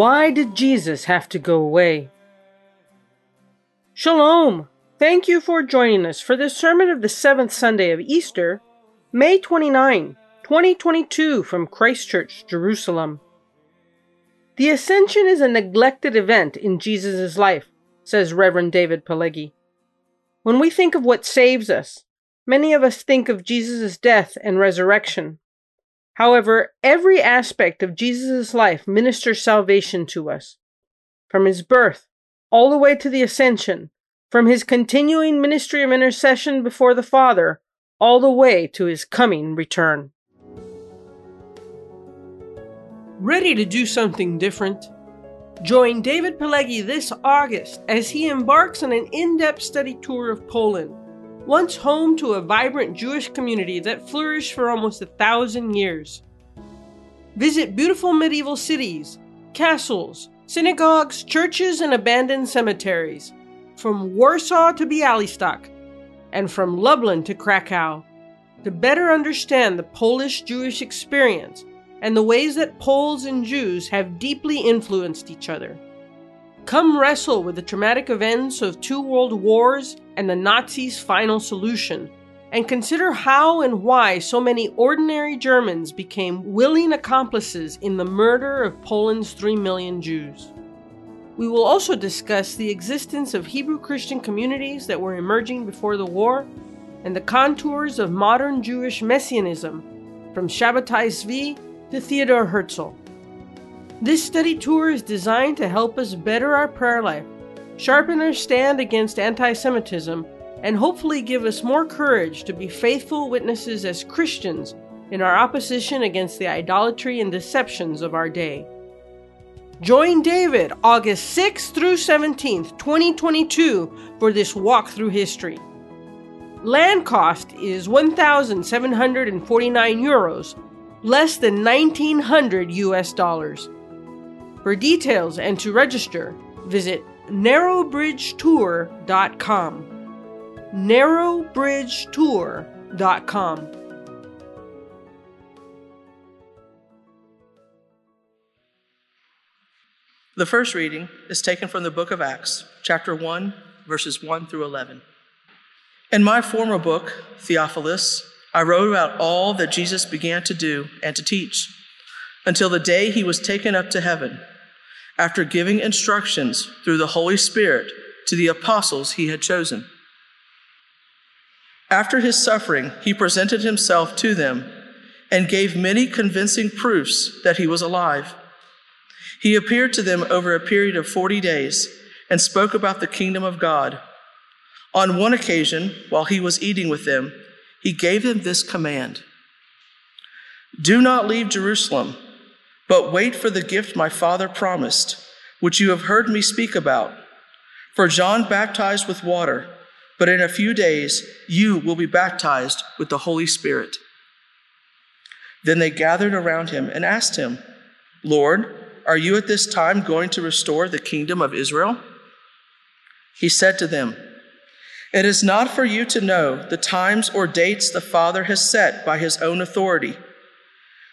Why did Jesus have to go away? Shalom! Thank you for joining us for this sermon of the seventh Sunday of Easter, May 29, 2022, from Christ Church, Jerusalem. The Ascension is a neglected event in Jesus' life, says Reverend David Pileggi. When we think of what saves us, many of us think of Jesus' death and resurrection. However, every aspect of Jesus' life ministers salvation to us. From his birth all the way to the ascension, from his continuing ministry of intercession before the Father, all the way to his coming return. Ready to do something different? Join David Pileggi this August as he embarks on an in depth study tour of Poland, once home to a vibrant Jewish community that flourished for almost a thousand years. Visit beautiful medieval cities, castles, synagogues, churches, and abandoned cemeteries from Warsaw to Bialystok, and from Lublin to Krakow, to better understand the Polish Jewish experience and the ways that Poles and Jews have deeply influenced each other. Come wrestle with the traumatic events of two world wars and the Nazis' final solution, and consider how and why so many ordinary Germans became willing accomplices in the murder of Poland's 3 million Jews. We will also discuss the existence of Hebrew Christian communities that were emerging before the war and the contours of modern Jewish messianism, from Shabbatai Zvi to Theodor Herzl. This study tour is designed to help us better our prayer life, sharpen our stand against anti Semitism, and hopefully give us more courage to be faithful witnesses as Christians in our opposition against the idolatry and deceptions of our day. Join David August 6th through 17th, 2022 for this walk through history. Land cost is 1,749 euros, less than 1900 US dollars. For details and to register, visit narrowbridgetour.com. narrowbridgetour.com. The first reading is taken from the book of Acts, chapter 1, verses 1 through 11. In my former book, Theophilus, I wrote about all that Jesus began to do and to teach until the day he was taken up to heaven, after giving instructions through the Holy Spirit to the apostles he had chosen. After his suffering, he presented himself to them and gave many convincing proofs that he was alive. He appeared to them over a period of 40 days and spoke about the kingdom of God. On one occasion, while he was eating with them, he gave them this command Do not leave Jerusalem, but wait for the gift my Father promised, which you have heard me speak about. For John baptized with water, but in a few days you will be baptized with the Holy Spirit. Then they gathered around him and asked him, Lord, are you at this time going to restore the kingdom of Israel? He said to them, It is not for you to know the times or dates the Father has set by his own authority,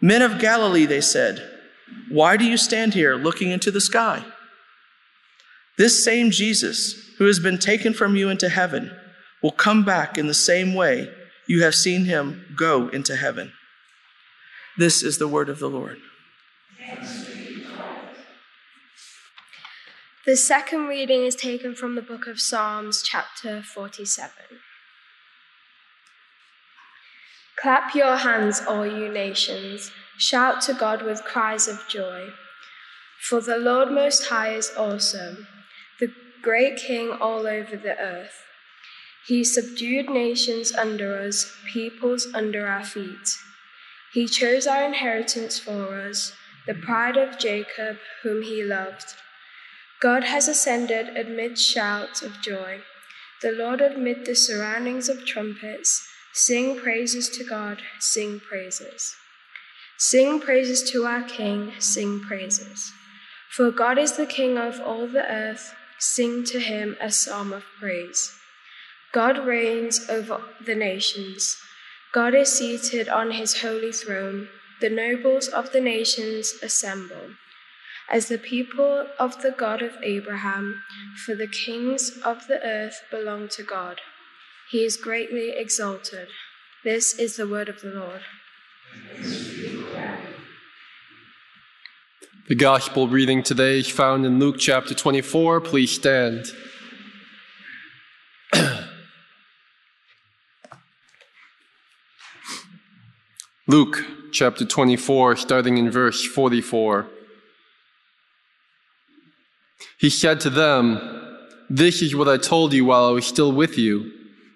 Men of Galilee, they said, why do you stand here looking into the sky? This same Jesus, who has been taken from you into heaven, will come back in the same way you have seen him go into heaven. This is the word of the Lord. The second reading is taken from the book of Psalms, chapter 47. Clap your hands, all you nations. Shout to God with cries of joy. For the Lord Most High is awesome, the great King all over the earth. He subdued nations under us, peoples under our feet. He chose our inheritance for us, the pride of Jacob, whom he loved. God has ascended amid shouts of joy. The Lord amid the surroundings of trumpets. Sing praises to God, sing praises. Sing praises to our King, sing praises. For God is the King of all the earth, sing to him a psalm of praise. God reigns over the nations. God is seated on his holy throne. The nobles of the nations assemble. As the people of the God of Abraham, for the kings of the earth belong to God. He is greatly exalted. This is the word of the Lord. The gospel reading today is found in Luke chapter 24. Please stand. Luke chapter 24, starting in verse 44. He said to them, This is what I told you while I was still with you.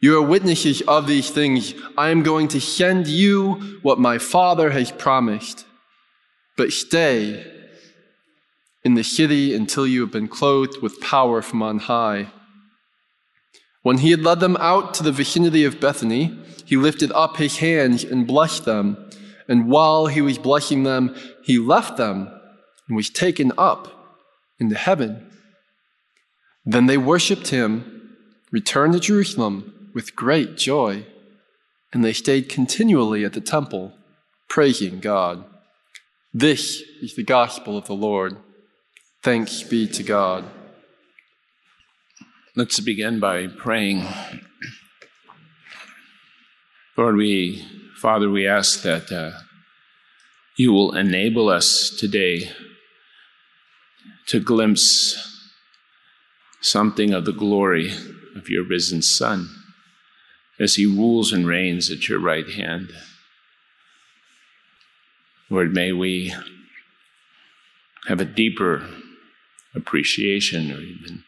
You are witnesses of these things. I am going to send you what my Father has promised. But stay in the city until you have been clothed with power from on high. When he had led them out to the vicinity of Bethany, he lifted up his hands and blessed them. And while he was blessing them, he left them and was taken up into heaven. Then they worshiped him, returned to Jerusalem with great joy, and they stayed continually at the temple, praising God. This is the gospel of the Lord. Thanks be to God. Let's begin by praying. Lord, we, Father, we ask that uh, you will enable us today to glimpse something of the glory of your risen Son as he rules and reigns at your right hand. Lord, may we have a deeper appreciation or even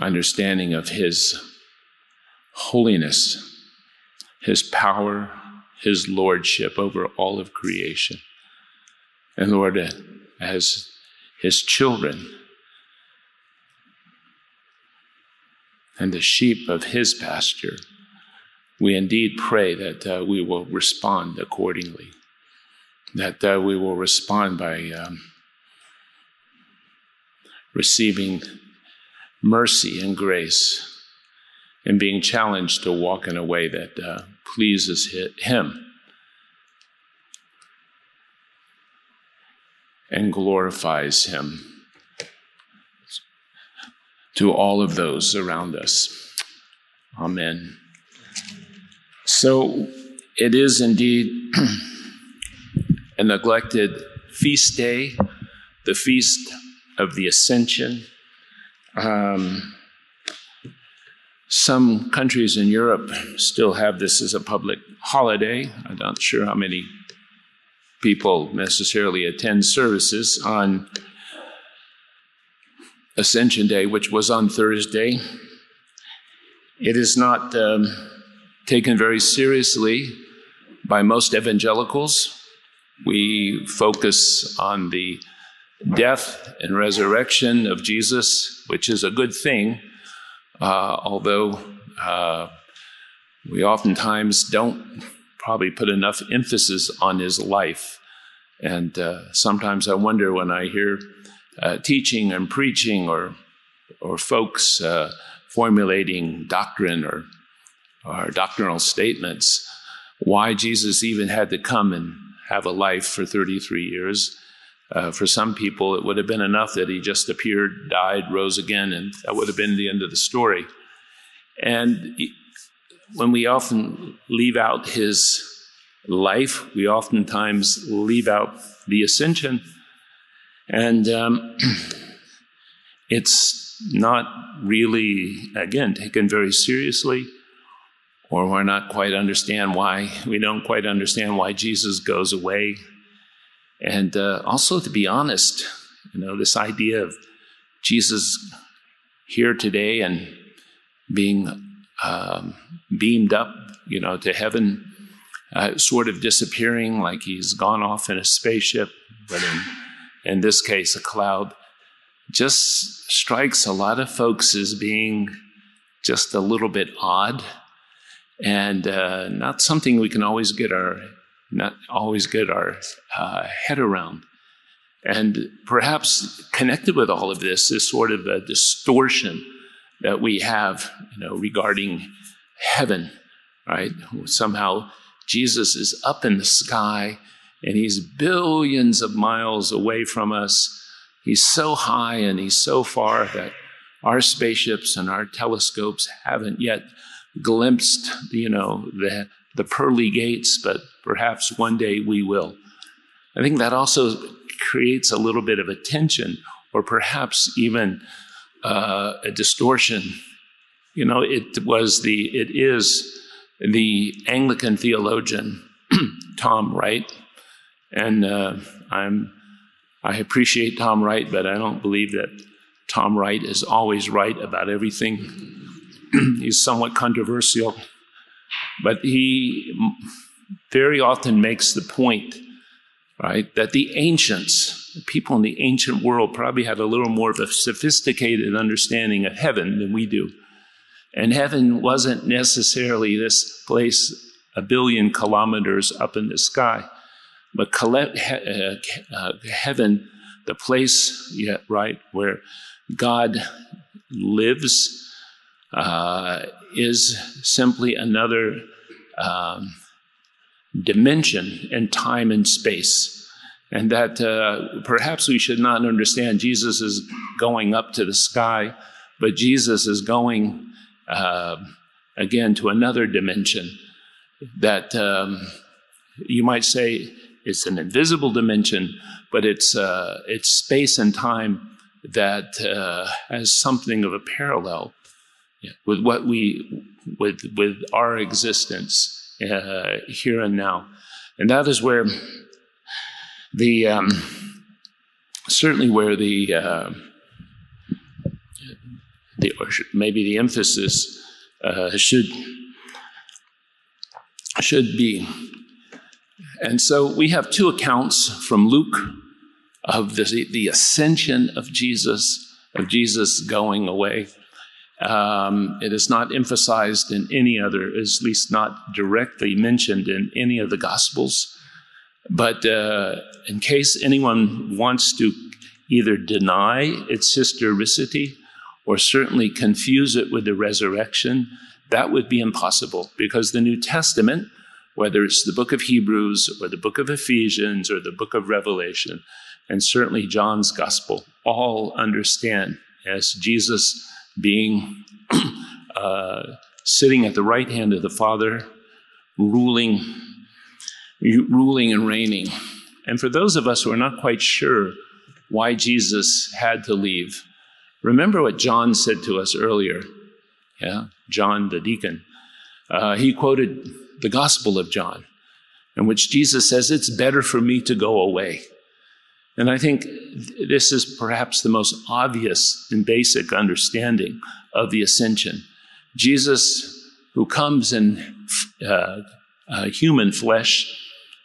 understanding of his holiness his power, his lordship over all of creation. And Lord, as his children and the sheep of his pasture, we indeed pray that uh, we will respond accordingly, that uh, we will respond by um, receiving mercy and grace and being challenged to walk in a way that uh, pleases Him and glorifies Him to all of those around us. Amen. So it is indeed a neglected feast day, the feast of the Ascension. Um, some countries in Europe still have this as a public holiday. I'm not sure how many people necessarily attend services on Ascension Day, which was on Thursday. It is not um, taken very seriously by most evangelicals. We focus on the death and resurrection of Jesus, which is a good thing uh, although uh, we oftentimes don't probably put enough emphasis on his life. And uh, sometimes I wonder when I hear uh, teaching and preaching or, or folks uh, formulating doctrine or, or doctrinal statements, why Jesus even had to come and have a life for 33 years. Uh, for some people, it would have been enough that he just appeared, died, rose again, and that would have been the end of the story. And when we often leave out his life, we oftentimes leave out the ascension. And um, it's not really, again, taken very seriously, or we're not quite understand why, we don't quite understand why Jesus goes away. And uh, also, to be honest, you know, this idea of Jesus here today and being um, beamed up, you know, to heaven, uh, sort of disappearing like he's gone off in a spaceship, but in, in this case, a cloud just strikes a lot of folks as being just a little bit odd and uh, not something we can always get our not always get our uh, head around. And perhaps connected with all of this is sort of a distortion that we have, you know, regarding heaven, right? Somehow Jesus is up in the sky and he's billions of miles away from us He's so high and he's so far that our spaceships and our telescopes haven't yet glimpsed, you know, the, the pearly gates, but perhaps one day we will. I think that also creates a little bit of a tension or perhaps even uh, a distortion. You know, it was the, it is the Anglican theologian, Tom Wright, and uh, I'm I appreciate Tom Wright, but I don't believe that Tom Wright is always right about everything. He's somewhat controversial, but he very often makes the point, right, that the ancients, the people in the ancient world, probably had a little more of a sophisticated understanding of heaven than we do. And heaven wasn't necessarily this place a billion kilometers up in the sky. But uh, uh, heaven, the place, yeah, right, where God lives, uh, is simply another um, dimension in time and space. And that uh, perhaps we should not understand Jesus is going up to the sky, but Jesus is going uh, again to another dimension that um, you might say it's an invisible dimension, but it's uh, it's space and time that uh, has something of a parallel with what we with with our existence uh, here and now, and that is where the um, certainly where the uh, the maybe the emphasis uh, should should be and so we have two accounts from Luke of the, the ascension of Jesus, of Jesus going away. Um, it is not emphasized in any other, at least not directly mentioned in any of the Gospels. But uh, in case anyone wants to either deny its historicity or certainly confuse it with the resurrection, that would be impossible because the New Testament whether it's the book of Hebrews or the book of Ephesians or the book of Revelation, and certainly John's gospel, all understand as Jesus being uh, sitting at the right hand of the Father, ruling, ruling and reigning. And for those of us who are not quite sure why Jesus had to leave, remember what John said to us earlier. Yeah, John the deacon. Uh, he quoted the Gospel of John, in which Jesus says, It's better for me to go away. And I think this is perhaps the most obvious and basic understanding of the ascension. Jesus, who comes in uh, uh, human flesh,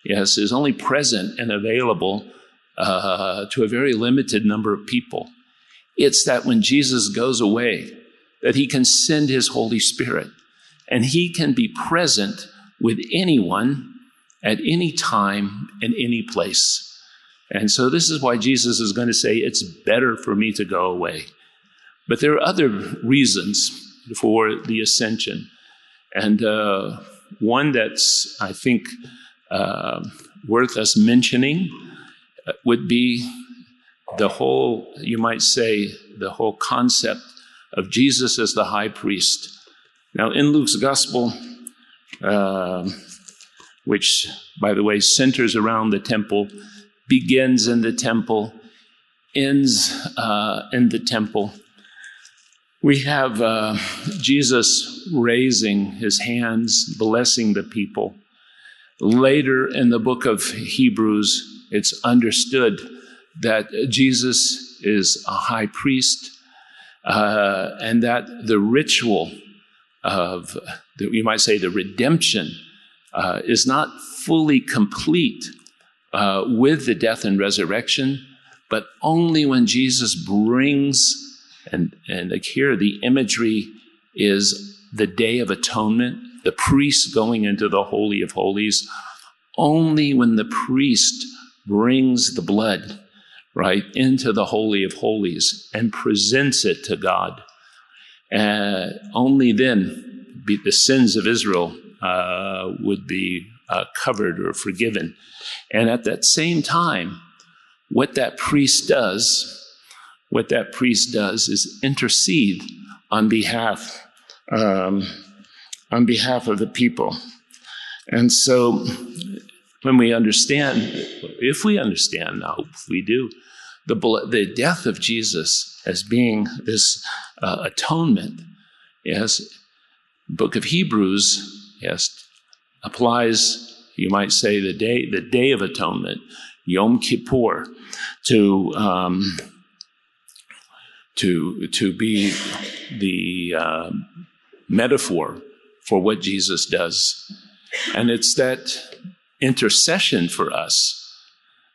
yes, is only present and available uh, to a very limited number of people. It's that when Jesus goes away, that he can send his Holy Spirit and he can be present with anyone at any time in any place. And so this is why Jesus is going to say, It's better for me to go away. But there are other reasons for the ascension. And uh, one that's, I think, uh, worth us mentioning uh, would be the whole, you might say, the whole concept of Jesus as the high priest. Now, in Luke's gospel, uh, which, by the way, centers around the temple, begins in the temple, ends uh, in the temple. We have uh, Jesus raising his hands, blessing the people. Later in the book of Hebrews, it's understood that Jesus is a high priest uh, and that the ritual of, you might say, the redemption uh, is not fully complete uh, with the death and resurrection, but only when Jesus brings, and, and here the imagery is the Day of Atonement, the priest going into the Holy of Holies, only when the priest brings the blood, right, into the Holy of Holies and presents it to God. Uh, only then be, the sins of Israel uh, would be uh, covered or forgiven. And at that same time, what that priest does, what that priest does is intercede on behalf, um, on behalf of the people. And so when we understand, if we understand, now if we do, the, the death of Jesus as being this uh, atonement, yes, book of Hebrews, yes, applies, you might say, the day, the day of atonement, Yom Kippur, to um, to to be the uh, metaphor for what Jesus does, and it's that intercession for us.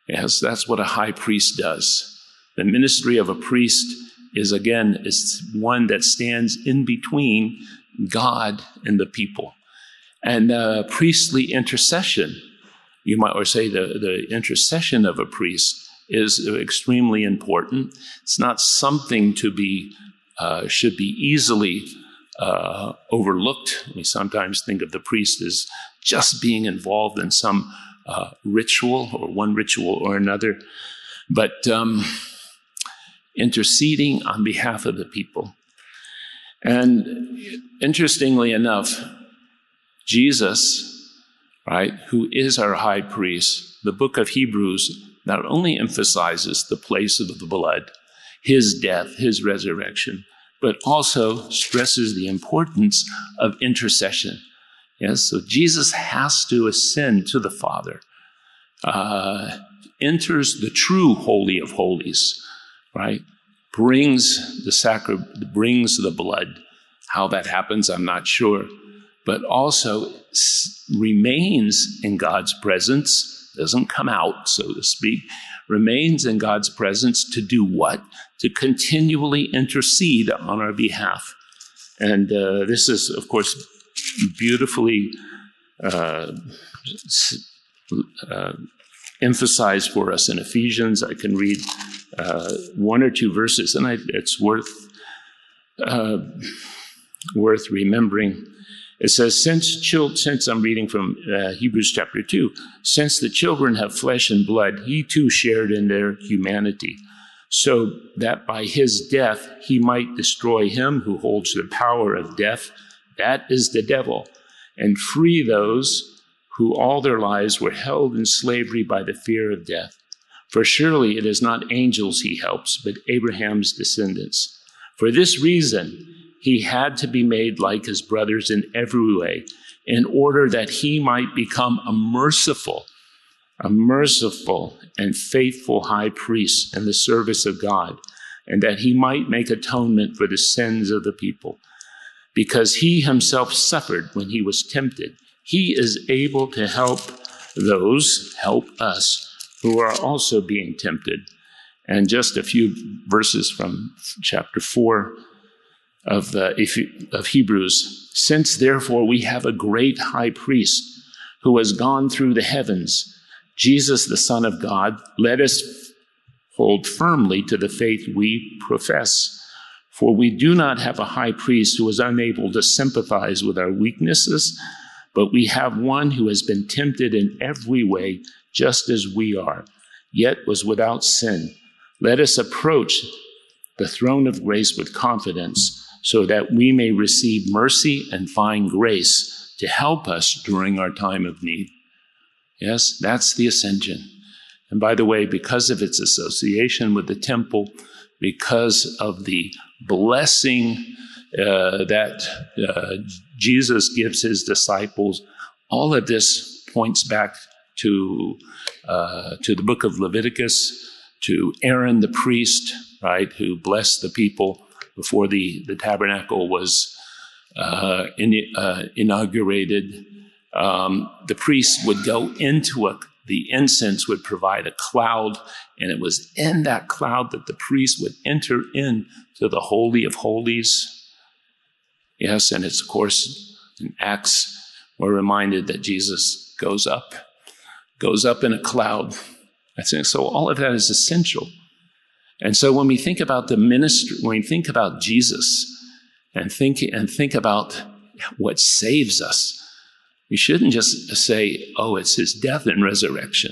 Yes, that's what a high priest does. The ministry of a priest is again is one that stands in between God and the people. And uh, priestly intercession, you might or say the, the intercession of a priest is extremely important. It's not something to be, uh, should be easily uh, overlooked. We sometimes think of the priest as just being involved in some uh, ritual or one ritual or another, but um, interceding on behalf of the people. And interestingly enough, Jesus, right, who is our high priest, the book of Hebrews not only emphasizes the place of the blood, his death, his resurrection, but also stresses the importance of intercession. Yes, so Jesus has to ascend to the Father, uh, enters the true Holy of Holies, right? Brings the sacrament, brings the blood. How that happens, I'm not sure but also remains in God's presence, doesn't come out, so to speak, remains in God's presence to do what? To continually intercede on our behalf. And uh, this is, of course, beautifully uh, uh, emphasized for us in Ephesians. I can read uh, one or two verses, and I, it's worth uh, worth remembering. It says, since, since I'm reading from uh, Hebrews chapter 2, since the children have flesh and blood, he too shared in their humanity, so that by his death he might destroy him who holds the power of death, that is the devil, and free those who all their lives were held in slavery by the fear of death. For surely it is not angels he helps, but Abraham's descendants. For this reason, he had to be made like his brothers in every way in order that he might become a merciful, a merciful and faithful high priest in the service of God, and that he might make atonement for the sins of the people. Because he himself suffered when he was tempted, he is able to help those, help us, who are also being tempted. And just a few verses from chapter 4 of, the, of Hebrews. Since therefore we have a great high priest who has gone through the heavens, Jesus, the Son of God, let us hold firmly to the faith we profess. For we do not have a high priest who is unable to sympathize with our weaknesses, but we have one who has been tempted in every way, just as we are, yet was without sin. Let us approach the throne of grace with confidence so that we may receive mercy and find grace to help us during our time of need. Yes, that's the ascension. And by the way, because of its association with the temple, because of the blessing uh, that uh, Jesus gives his disciples, all of this points back to uh, to the book of Leviticus, to Aaron the priest, right, who blessed the people before the, the tabernacle was uh, in, uh, inaugurated. Um, the priest would go into a the incense would provide a cloud, and it was in that cloud that the priest would enter into the Holy of Holies. Yes, and it's, of course, in Acts, we're reminded that Jesus goes up, goes up in a cloud. I think so. All of that is essential. And so when we think about the ministry, when we think about Jesus and think, and think about what saves us, we shouldn't just say, oh, it's his death and resurrection.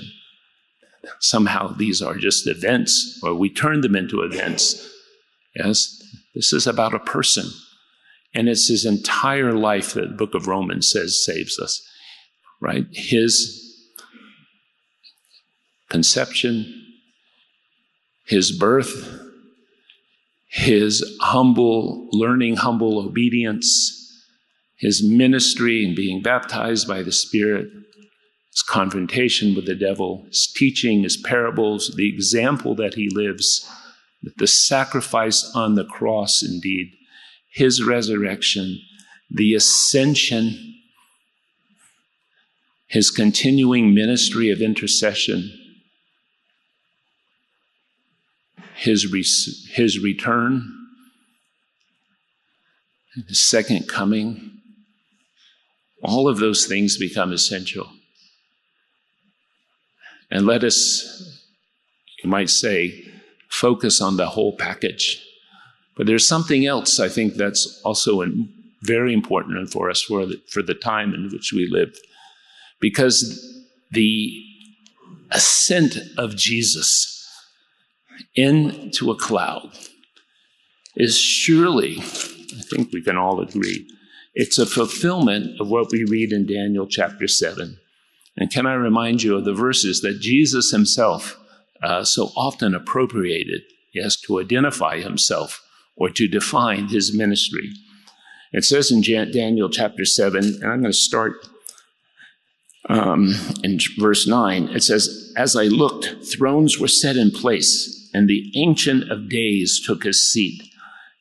Somehow these are just events, or we turn them into events. Yes, this is about a person. And it's his entire life that the book of Romans says saves us, right? His conception, his birth, his humble learning, humble obedience, his ministry and being baptized by the Spirit, his confrontation with the devil, his teaching, his parables, the example that he lives, the sacrifice on the cross, indeed, his resurrection, the ascension, his continuing ministry of intercession, his, re- his return, his second coming, all of those things become essential. And let us, you might say, focus on the whole package. But there's something else I think that's also very important for us for the, for the time in which we live. Because the ascent of Jesus into a cloud is surely, I think we can all agree, it's a fulfillment of what we read in Daniel chapter 7. And can I remind you of the verses that Jesus himself uh, so often appropriated, yes, to identify himself or to define his ministry? It says in Daniel chapter 7, and I'm going to start um, in verse 9. It says, As I looked, thrones were set in place, and the Ancient of Days took his seat.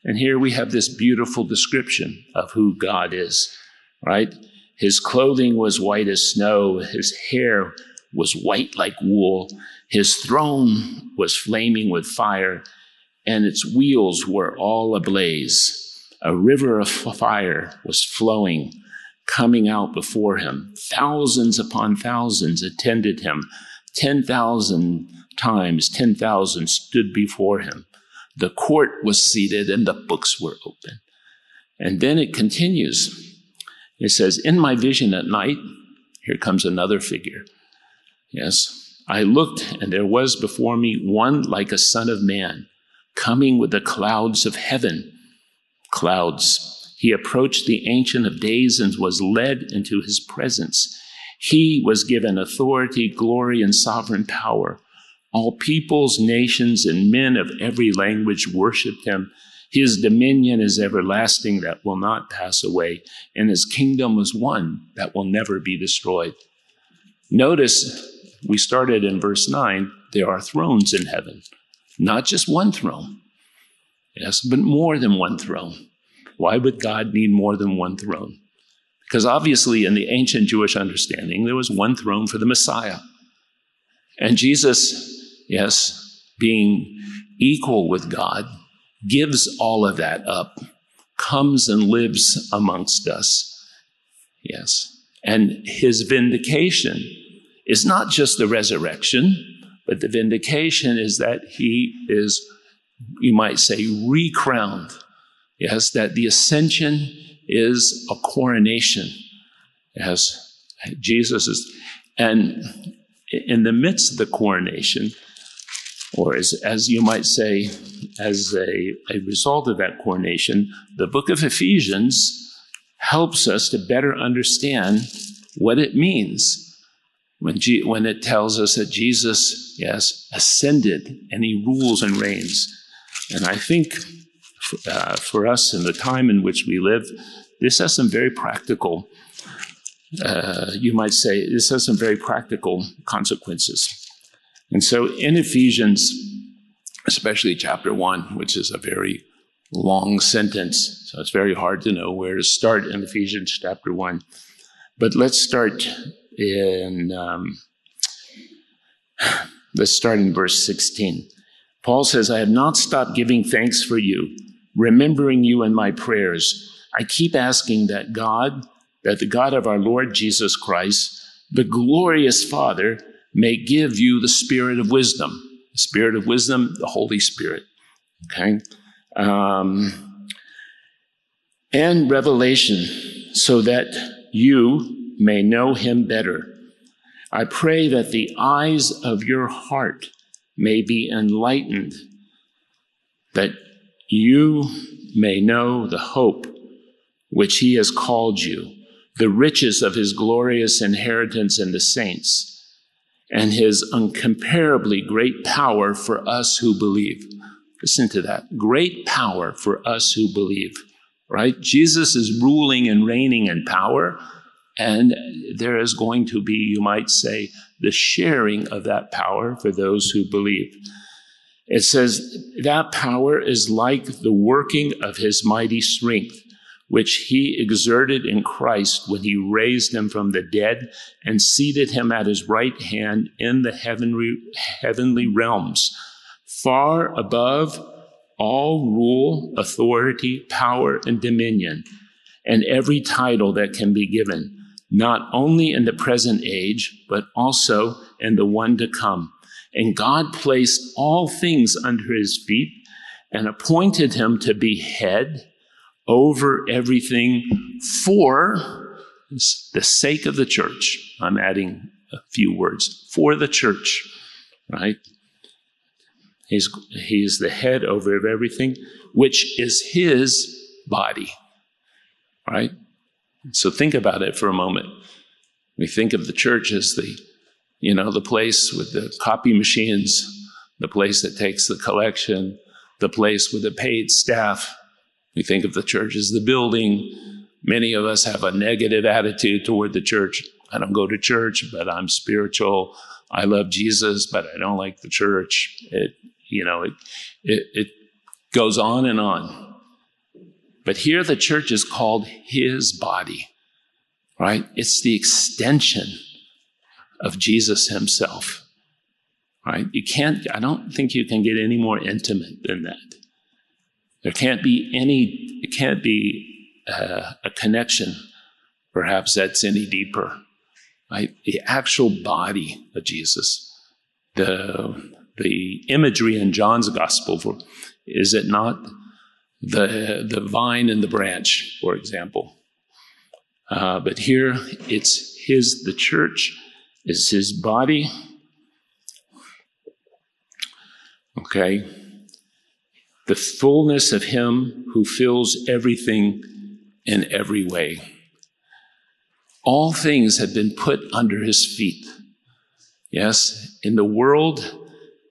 And here we have this beautiful description of who God is, right? His clothing was white as snow, his hair was white like wool, his throne was flaming with fire, and its wheels were all ablaze. A river of fire was flowing, coming out before him. Thousands upon thousands attended him. 10,000 times 10,000 stood before him. The court was seated and the books were open. And then it continues. It says, In my vision at night, here comes another figure. Yes, I looked and there was before me one like a son of man coming with the clouds of heaven. Clouds. He approached the Ancient of Days and was led into his presence. He was given authority, glory, and sovereign power. All peoples, nations, and men of every language worshiped him. His dominion is everlasting that will not pass away, and his kingdom is one that will never be destroyed. Notice we started in verse 9 there are thrones in heaven, not just one throne. Yes, but more than one throne. Why would God need more than one throne? Because obviously, in the ancient Jewish understanding, there was one throne for the Messiah. And Jesus yes, being equal with God, gives all of that up, comes and lives amongst us. Yes. And his vindication is not just the resurrection, but the vindication is that he is, you might say, recrowned. Yes, that the ascension is a coronation. Yes, Jesus is, and in the midst of the coronation, or as, as you might say, as a, a result of that coronation, the book of Ephesians helps us to better understand what it means when, G- when it tells us that Jesus, yes, ascended and he rules and reigns. And I think uh, for us in the time in which we live, this has some very practical, uh, you might say, this has some very practical consequences. And so in Ephesians, especially chapter one, which is a very long sentence, so it's very hard to know where to start in Ephesians chapter one. But let's start in um, let's start in verse 16. Paul says, I have not stopped giving thanks for you, remembering you in my prayers. I keep asking that God, that the God of our Lord Jesus Christ, the glorious Father, may give you the spirit of wisdom. The spirit of wisdom, the Holy Spirit. Okay? Um, and revelation, so that you may know him better. I pray that the eyes of your heart may be enlightened, that you may know the hope which he has called you, the riches of his glorious inheritance in the saints, and his uncomparably great power for us who believe. Listen to that. Great power for us who believe, right? Jesus is ruling and reigning in power and there is going to be, you might say, the sharing of that power for those who believe. It says that power is like the working of his mighty strength, which he exerted in Christ when he raised him from the dead and seated him at his right hand in the heavenly, heavenly realms, far above all rule, authority, power, and dominion, and every title that can be given not only in the present age, but also in the one to come. And God placed all things under his feet and appointed him to be head over everything for the sake of the church. I'm adding a few words for the church, right? He's, he's the head over everything, which is his body, right? So think about it for a moment. We think of the church as the, you know, the place with the copy machines, the place that takes the collection, the place with the paid staff. We think of the church as the building. Many of us have a negative attitude toward the church. I don't go to church, but I'm spiritual. I love Jesus, but I don't like the church. It, you know, it, it, it goes on and on. But here the church is called his body, right? It's the extension of Jesus himself, right? You can't, I don't think you can get any more intimate than that. There can't be any, it can't be uh, a connection, perhaps that's any deeper, right? The actual body of Jesus, the, the imagery in John's gospel, for, is it not the, the vine and the branch, for example. Uh, but here it's his, the church is his body. Okay. The fullness of him who fills everything in every way. All things have been put under his feet. Yes, in the world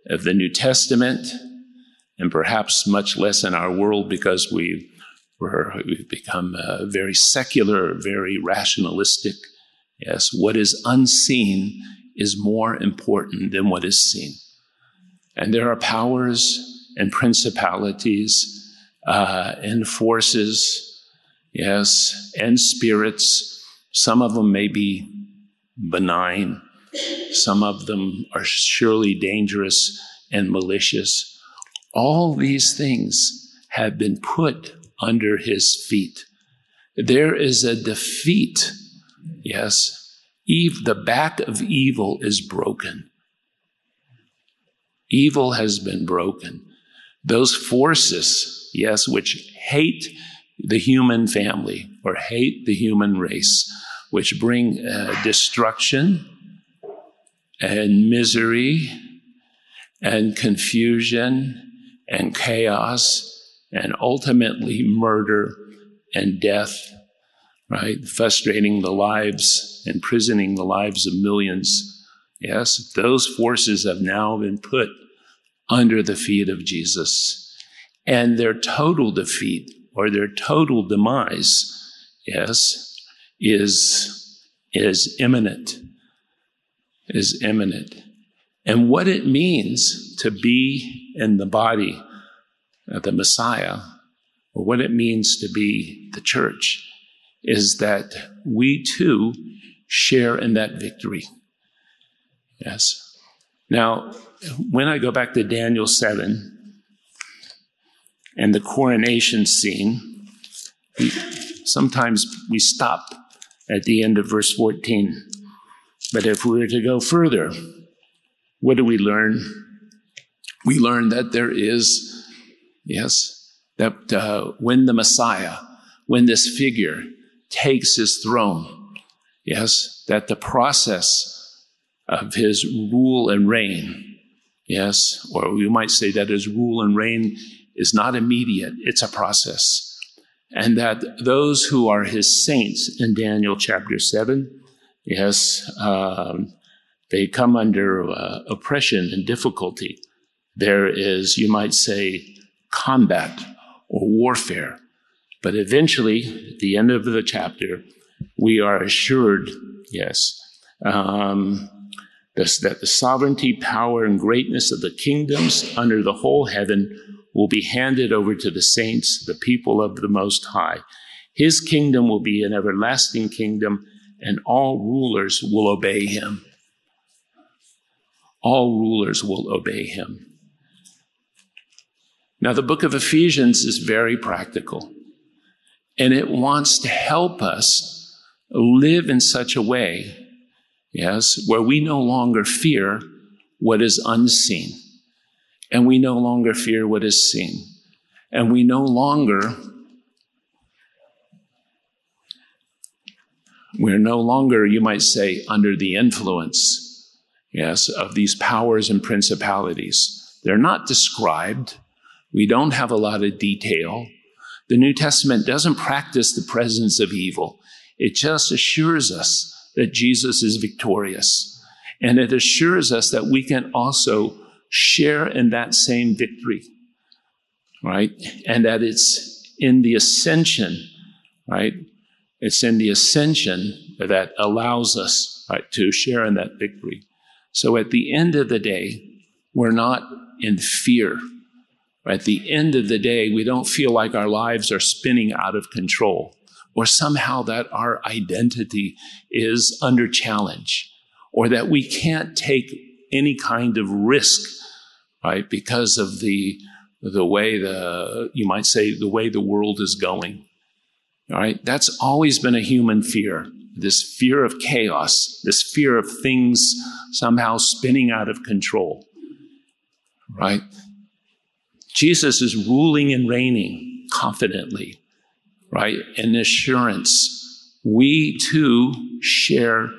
of the New Testament, and perhaps much less in our world because we we've become uh, very secular, very rationalistic. Yes, what is unseen is more important than what is seen. And there are powers and principalities uh, and forces, yes, and spirits. Some of them may be benign, some of them are surely dangerous and malicious. All these things have been put under his feet. There is a defeat. Yes. Eve, the back of evil is broken. Evil has been broken. Those forces, yes, which hate the human family or hate the human race, which bring uh, destruction and misery and confusion and chaos and ultimately murder and death, right? Frustrating the lives, imprisoning the lives of millions. Yes, those forces have now been put under the feet of Jesus. And their total defeat or their total demise, yes, is, is imminent. Is imminent. And what it means to be in the body of the Messiah, or what it means to be the church, is that we too share in that victory. Yes. Now, when I go back to Daniel 7 and the coronation scene, sometimes we stop at the end of verse 14. But if we were to go further, what do we learn? We learn that there is, yes, that uh, when the Messiah, when this figure takes his throne, yes, that the process of his rule and reign, yes, or you might say that his rule and reign is not immediate, it's a process. And that those who are his saints in Daniel chapter 7, yes, um, they come under uh, oppression and difficulty. There is, you might say, combat or warfare. But eventually, at the end of the chapter, we are assured, yes, um, this, that the sovereignty, power, and greatness of the kingdoms under the whole heaven will be handed over to the saints, the people of the Most High. His kingdom will be an everlasting kingdom, and all rulers will obey him. All rulers will obey him. Now, the book of Ephesians is very practical, and it wants to help us live in such a way, yes, where we no longer fear what is unseen, and we no longer fear what is seen, and we no longer we're no longer, you might say, under the influence, yes, of these powers and principalities. They're not described we don't have a lot of detail. The New Testament doesn't practice the presence of evil. It just assures us that Jesus is victorious. And it assures us that we can also share in that same victory, right? And that it's in the ascension, right? It's in the ascension that allows us right, to share in that victory. So at the end of the day, we're not in fear at the end of the day, we don't feel like our lives are spinning out of control or somehow that our identity is under challenge or that we can't take any kind of risk, right? Because of the, the way the, you might say, the way the world is going. All right. That's always been a human fear. This fear of chaos, this fear of things somehow spinning out of control. Right? Jesus is ruling and reigning confidently, right? In assurance. We too share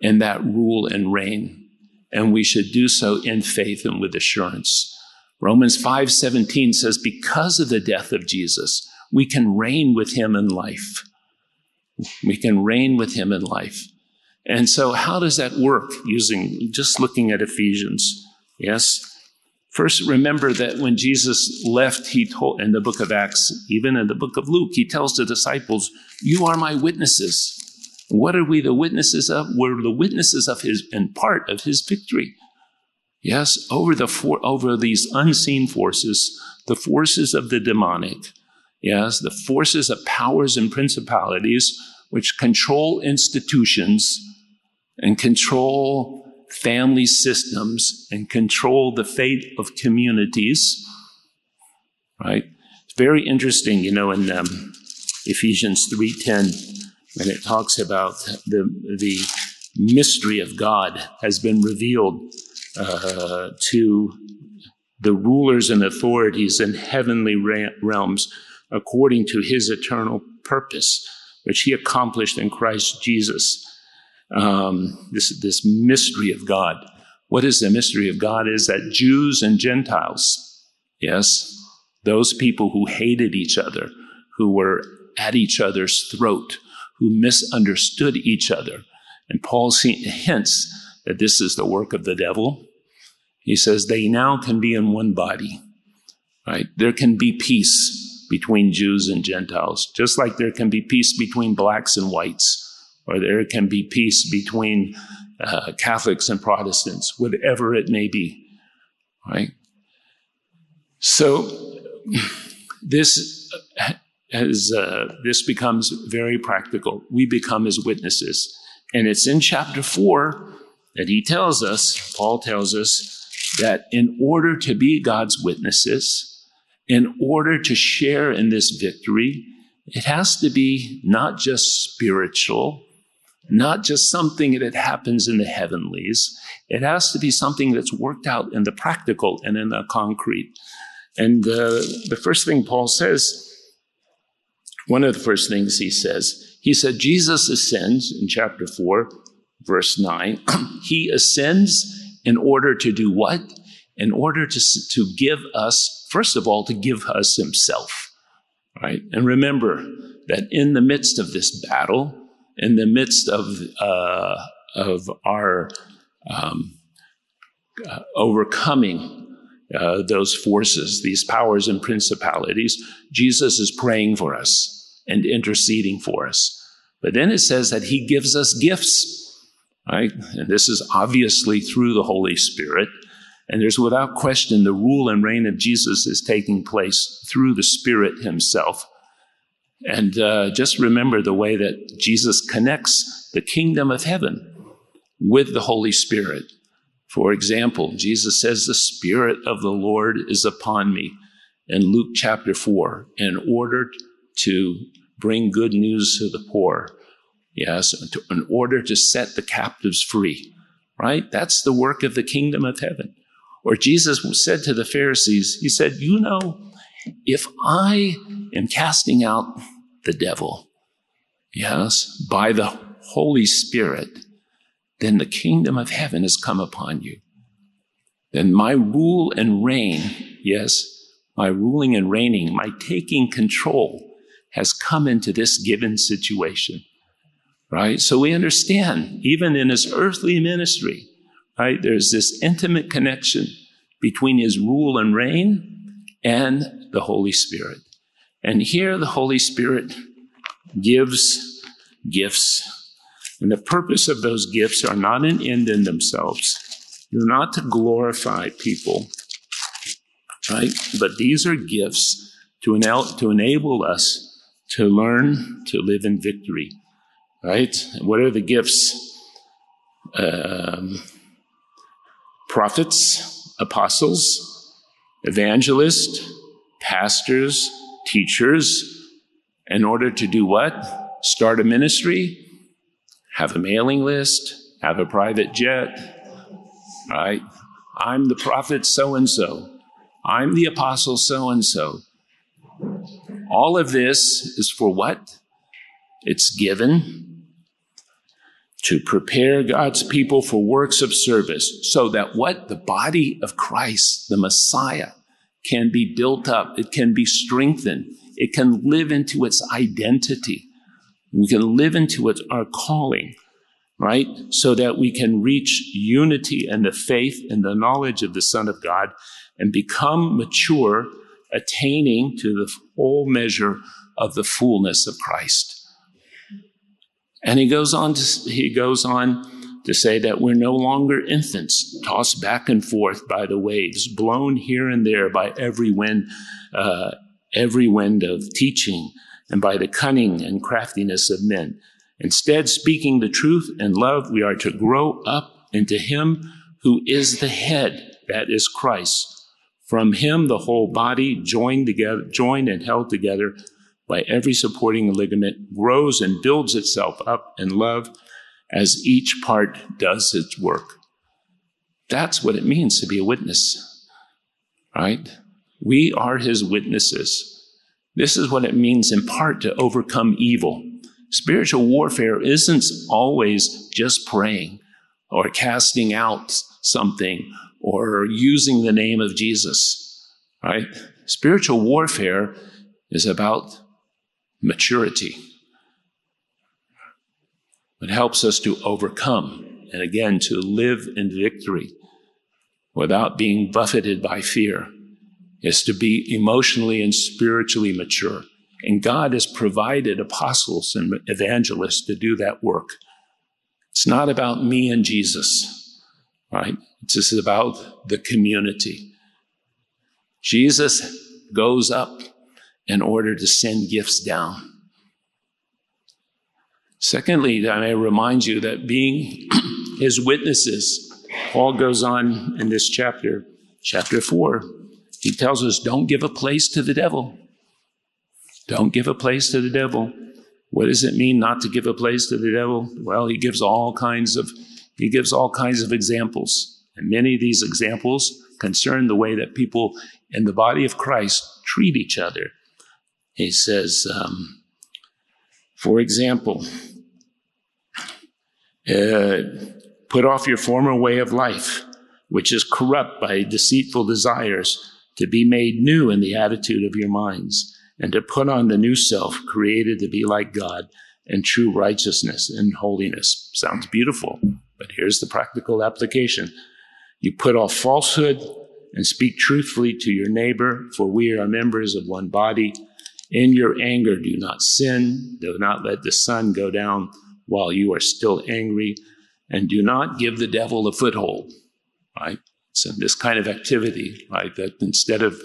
in that rule and reign, and we should do so in faith and with assurance. Romans 5:17 says because of the death of Jesus, we can reign with him in life. We can reign with him in life. And so how does that work using just looking at Ephesians? Yes. First, remember that when Jesus left, he told in the book of Acts, even in the book of Luke, he tells the disciples, You are my witnesses. What are we the witnesses of? We're the witnesses of his, and part of his victory. Yes, over the for, over these unseen forces, the forces of the demonic, yes, the forces of powers and principalities which control institutions and control family systems and control the fate of communities. Right? It's very interesting, you know, in um, Ephesians 3.10, when it talks about the, the mystery of God has been revealed uh, to the rulers and authorities in heavenly realms according to his eternal purpose, which he accomplished in Christ Jesus um, this, this mystery of God. What is the mystery of God? Is that Jews and Gentiles, yes, those people who hated each other, who were at each other's throat, who misunderstood each other. And Paul hints that this is the work of the devil. He says they now can be in one body, right? There can be peace between Jews and Gentiles, just like there can be peace between blacks and whites, or there can be peace between uh, Catholics and Protestants, whatever it may be, right? So this as uh, this becomes very practical. We become his witnesses, and it's in chapter four that he tells us, Paul tells us, that in order to be God's witnesses, in order to share in this victory, it has to be not just spiritual, not just something that happens in the heavenlies. It has to be something that's worked out in the practical and in the concrete. And uh, the first thing Paul says, one of the first things he says, he said, Jesus ascends in chapter 4, verse 9. he ascends in order to do what? In order to, to give us, first of all, to give us himself. Right? And remember that in the midst of this battle, in the midst of, uh, of our um, uh, overcoming uh, those forces, these powers and principalities, Jesus is praying for us and interceding for us. But then it says that he gives us gifts, right? And this is obviously through the Holy Spirit. And there's without question the rule and reign of Jesus is taking place through the Spirit himself. And uh, just remember the way that Jesus connects the kingdom of heaven with the Holy Spirit. For example, Jesus says, The Spirit of the Lord is upon me in Luke chapter 4 in order to bring good news to the poor. Yes, in order to set the captives free, right? That's the work of the kingdom of heaven. Or Jesus said to the Pharisees, He said, You know, if I am casting out the devil, yes, by the Holy Spirit, then the kingdom of heaven has come upon you. Then my rule and reign, yes, my ruling and reigning, my taking control has come into this given situation. Right? So we understand, even in his earthly ministry, right, there's this intimate connection between his rule and reign and the Holy Spirit. And here the Holy Spirit gives gifts and the purpose of those gifts are not an end in themselves. They're not to glorify people, right? But these are gifts to, enel- to enable us to learn to live in victory, right? What are the gifts? Um, prophets, apostles, evangelists, pastors, teachers, in order to do what? Start a ministry, have a mailing list, have a private jet, right? I'm the prophet so and so. I'm the apostle so and so. All of this is for what? It's given to prepare God's people for works of service so that what? The body of Christ, the Messiah, can be built up. It can be strengthened. It can live into its identity. We can live into it, our calling, right? So that we can reach unity and the faith and the knowledge of the Son of God and become mature, attaining to the full measure of the fullness of Christ. And he goes on to, he goes on to say that we're no longer infants, tossed back and forth by the waves, blown here and there by every wind, uh, every wind of teaching and by the cunning and craftiness of men. Instead, speaking the truth in love, we are to grow up into Him who is the head, that is Christ. From Him, the whole body, joined together, joined and held together by every supporting ligament, grows and builds itself up in love as each part does its work. That's what it means to be a witness, right? We are His witnesses. This is what it means in part to overcome evil. Spiritual warfare isn't always just praying or casting out something or using the name of Jesus, right? Spiritual warfare is about maturity. It helps us to overcome and again to live in victory without being buffeted by fear is to be emotionally and spiritually mature. And God has provided apostles and evangelists to do that work. It's not about me and Jesus, right? It's just about the community. Jesus goes up in order to send gifts down. Secondly, I may remind you that being his witnesses, Paul goes on in this chapter, chapter 4, he tells us don't give a place to the devil. Don't give a place to the devil. What does it mean not to give a place to the devil? Well, he gives all kinds of he gives all kinds of examples. And many of these examples concern the way that people in the body of Christ treat each other. He says, um, for example, uh, put off your former way of life, which is corrupt by deceitful desires to be made new in the attitude of your minds, and to put on the new self, created to be like God in true righteousness and holiness. Sounds beautiful, but here's the practical application. You put off falsehood and speak truthfully to your neighbor, for we are members of one body. In your anger, do not sin. Do not let the sun go down while you are still angry, and do not give the devil a foothold. Right? So this kind of activity, right, that instead of,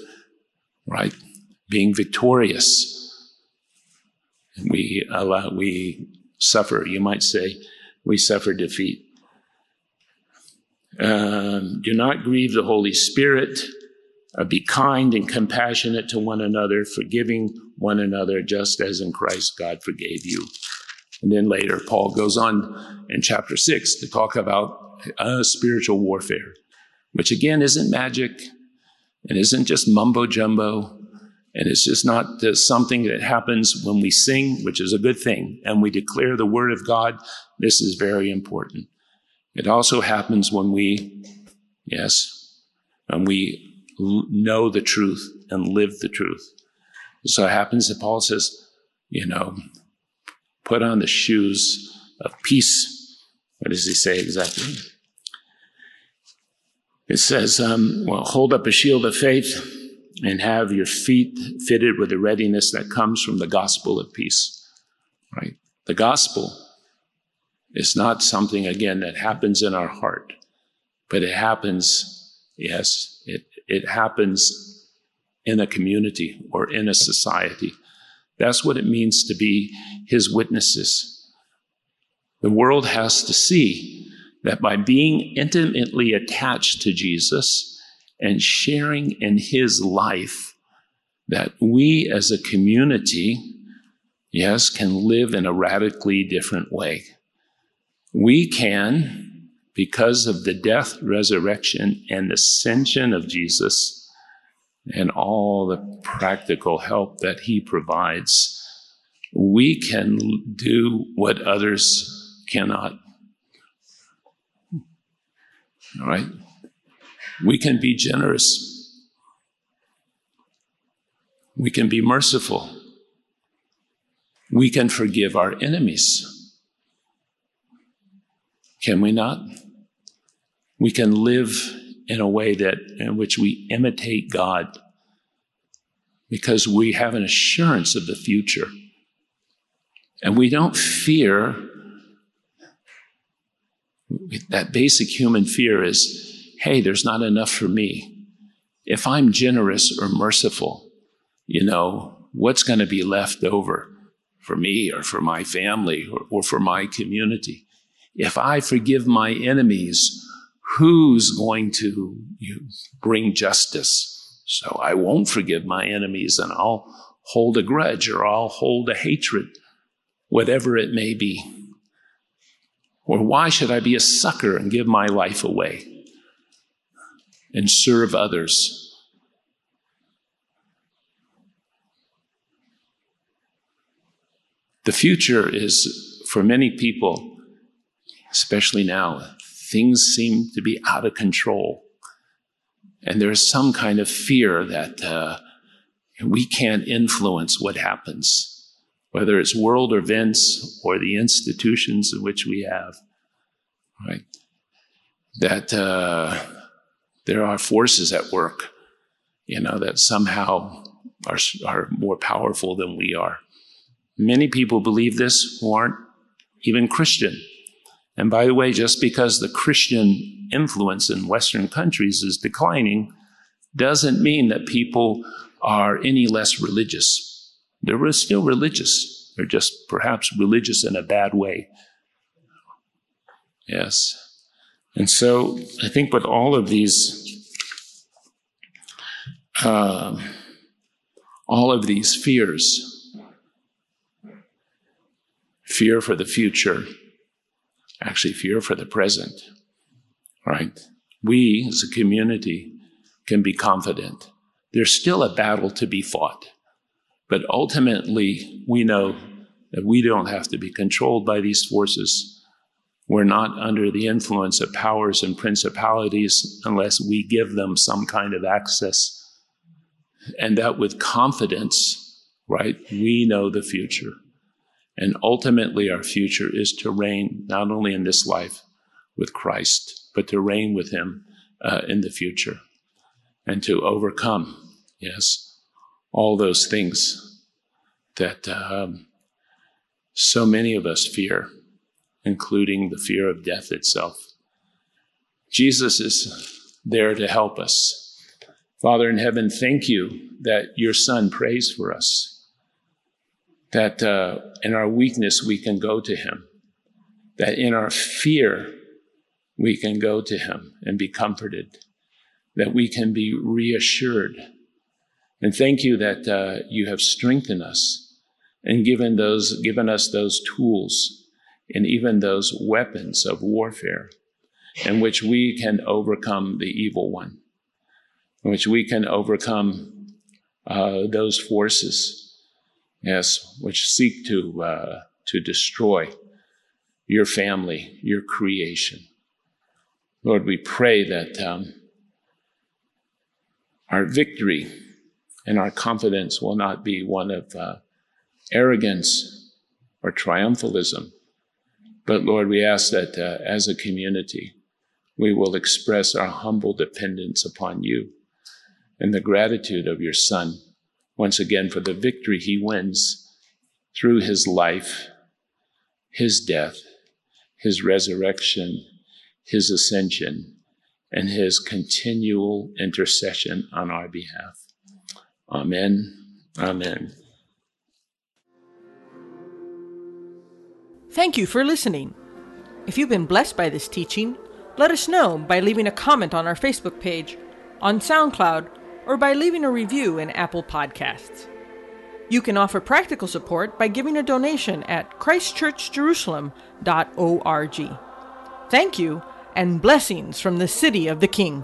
right, being victorious, we allow, we suffer, you might say, we suffer defeat. Um, do not grieve the Holy Spirit. Uh, be kind and compassionate to one another, forgiving one another, just as in Christ God forgave you. And then later, Paul goes on in chapter six to talk about uh, spiritual warfare which again isn't magic and isn't just mumbo jumbo. And it's just not something that happens when we sing, which is a good thing, and we declare the word of God. This is very important. It also happens when we, yes, when we know the truth and live the truth. So it happens that Paul says, you know, put on the shoes of peace. What does he say exactly? It says, um, well, hold up a shield of faith and have your feet fitted with the readiness that comes from the gospel of peace. Right? The gospel is not something, again, that happens in our heart, but it happens, yes, it, happens in a community or in a society. That's what it means to be his witnesses. The world has to see that by being intimately attached to Jesus and sharing in his life, that we as a community, yes, can live in a radically different way. We can, because of the death, resurrection, and ascension of Jesus, and all the practical help that he provides, we can do what others cannot. All right? We can be generous. We can be merciful. We can forgive our enemies. Can we not? We can live in a way that in which we imitate God because we have an assurance of the future. And we don't fear that basic human fear is, hey, there's not enough for me. If I'm generous or merciful, you know, what's going to be left over for me or for my family or, or for my community? If I forgive my enemies, who's going to bring justice? So I won't forgive my enemies and I'll hold a grudge or I'll hold a hatred, whatever it may be. Or why should I be a sucker and give my life away and serve others? The future is, for many people, especially now, things seem to be out of control. And there's some kind of fear that uh, we can't influence what happens whether it's world events or the institutions in which we have. right? That uh, there are forces at work, you know, that somehow are, are more powerful than we are. Many people believe this who aren't even Christian. And by the way, just because the Christian influence in Western countries is declining doesn't mean that people are any less religious. They're still religious. They're just perhaps religious in a bad way. Yes. And so I think with all of these, uh, all of these fears, fear for the future, actually fear for the present, right? We as a community can be confident. There's still a battle to be fought. But ultimately, we know that we don't have to be controlled by these forces. We're not under the influence of powers and principalities unless we give them some kind of access. And that with confidence, right, we know the future. And ultimately, our future is to reign not only in this life with Christ, but to reign with Him uh, in the future and to overcome, yes, all those things that um, so many of us fear, including the fear of death itself. Jesus is there to help us. Father in heaven, thank you that your Son prays for us that uh, in our weakness we can go to him, that in our fear we can go to him and be comforted, that we can be reassured. And thank you that uh, you have strengthened us and given those, given us those tools and even those weapons of warfare in which we can overcome the evil one, in which we can overcome uh, those forces yes, which seek to, uh, to destroy your family, your creation. Lord, we pray that um, our victory and our confidence will not be one of uh, arrogance or triumphalism, but Lord, we ask that uh, as a community, we will express our humble dependence upon you and the gratitude of your Son once again for the victory he wins through his life, his death, his resurrection, his ascension, and his continual intercession on our behalf. Amen. Amen. Thank you for listening. If you've been blessed by this teaching, let us know by leaving a comment on our Facebook page, on SoundCloud, or by leaving a review in Apple Podcasts. You can offer practical support by giving a donation at christchurchjerusalem.org. Thank you, and blessings from the City of the King.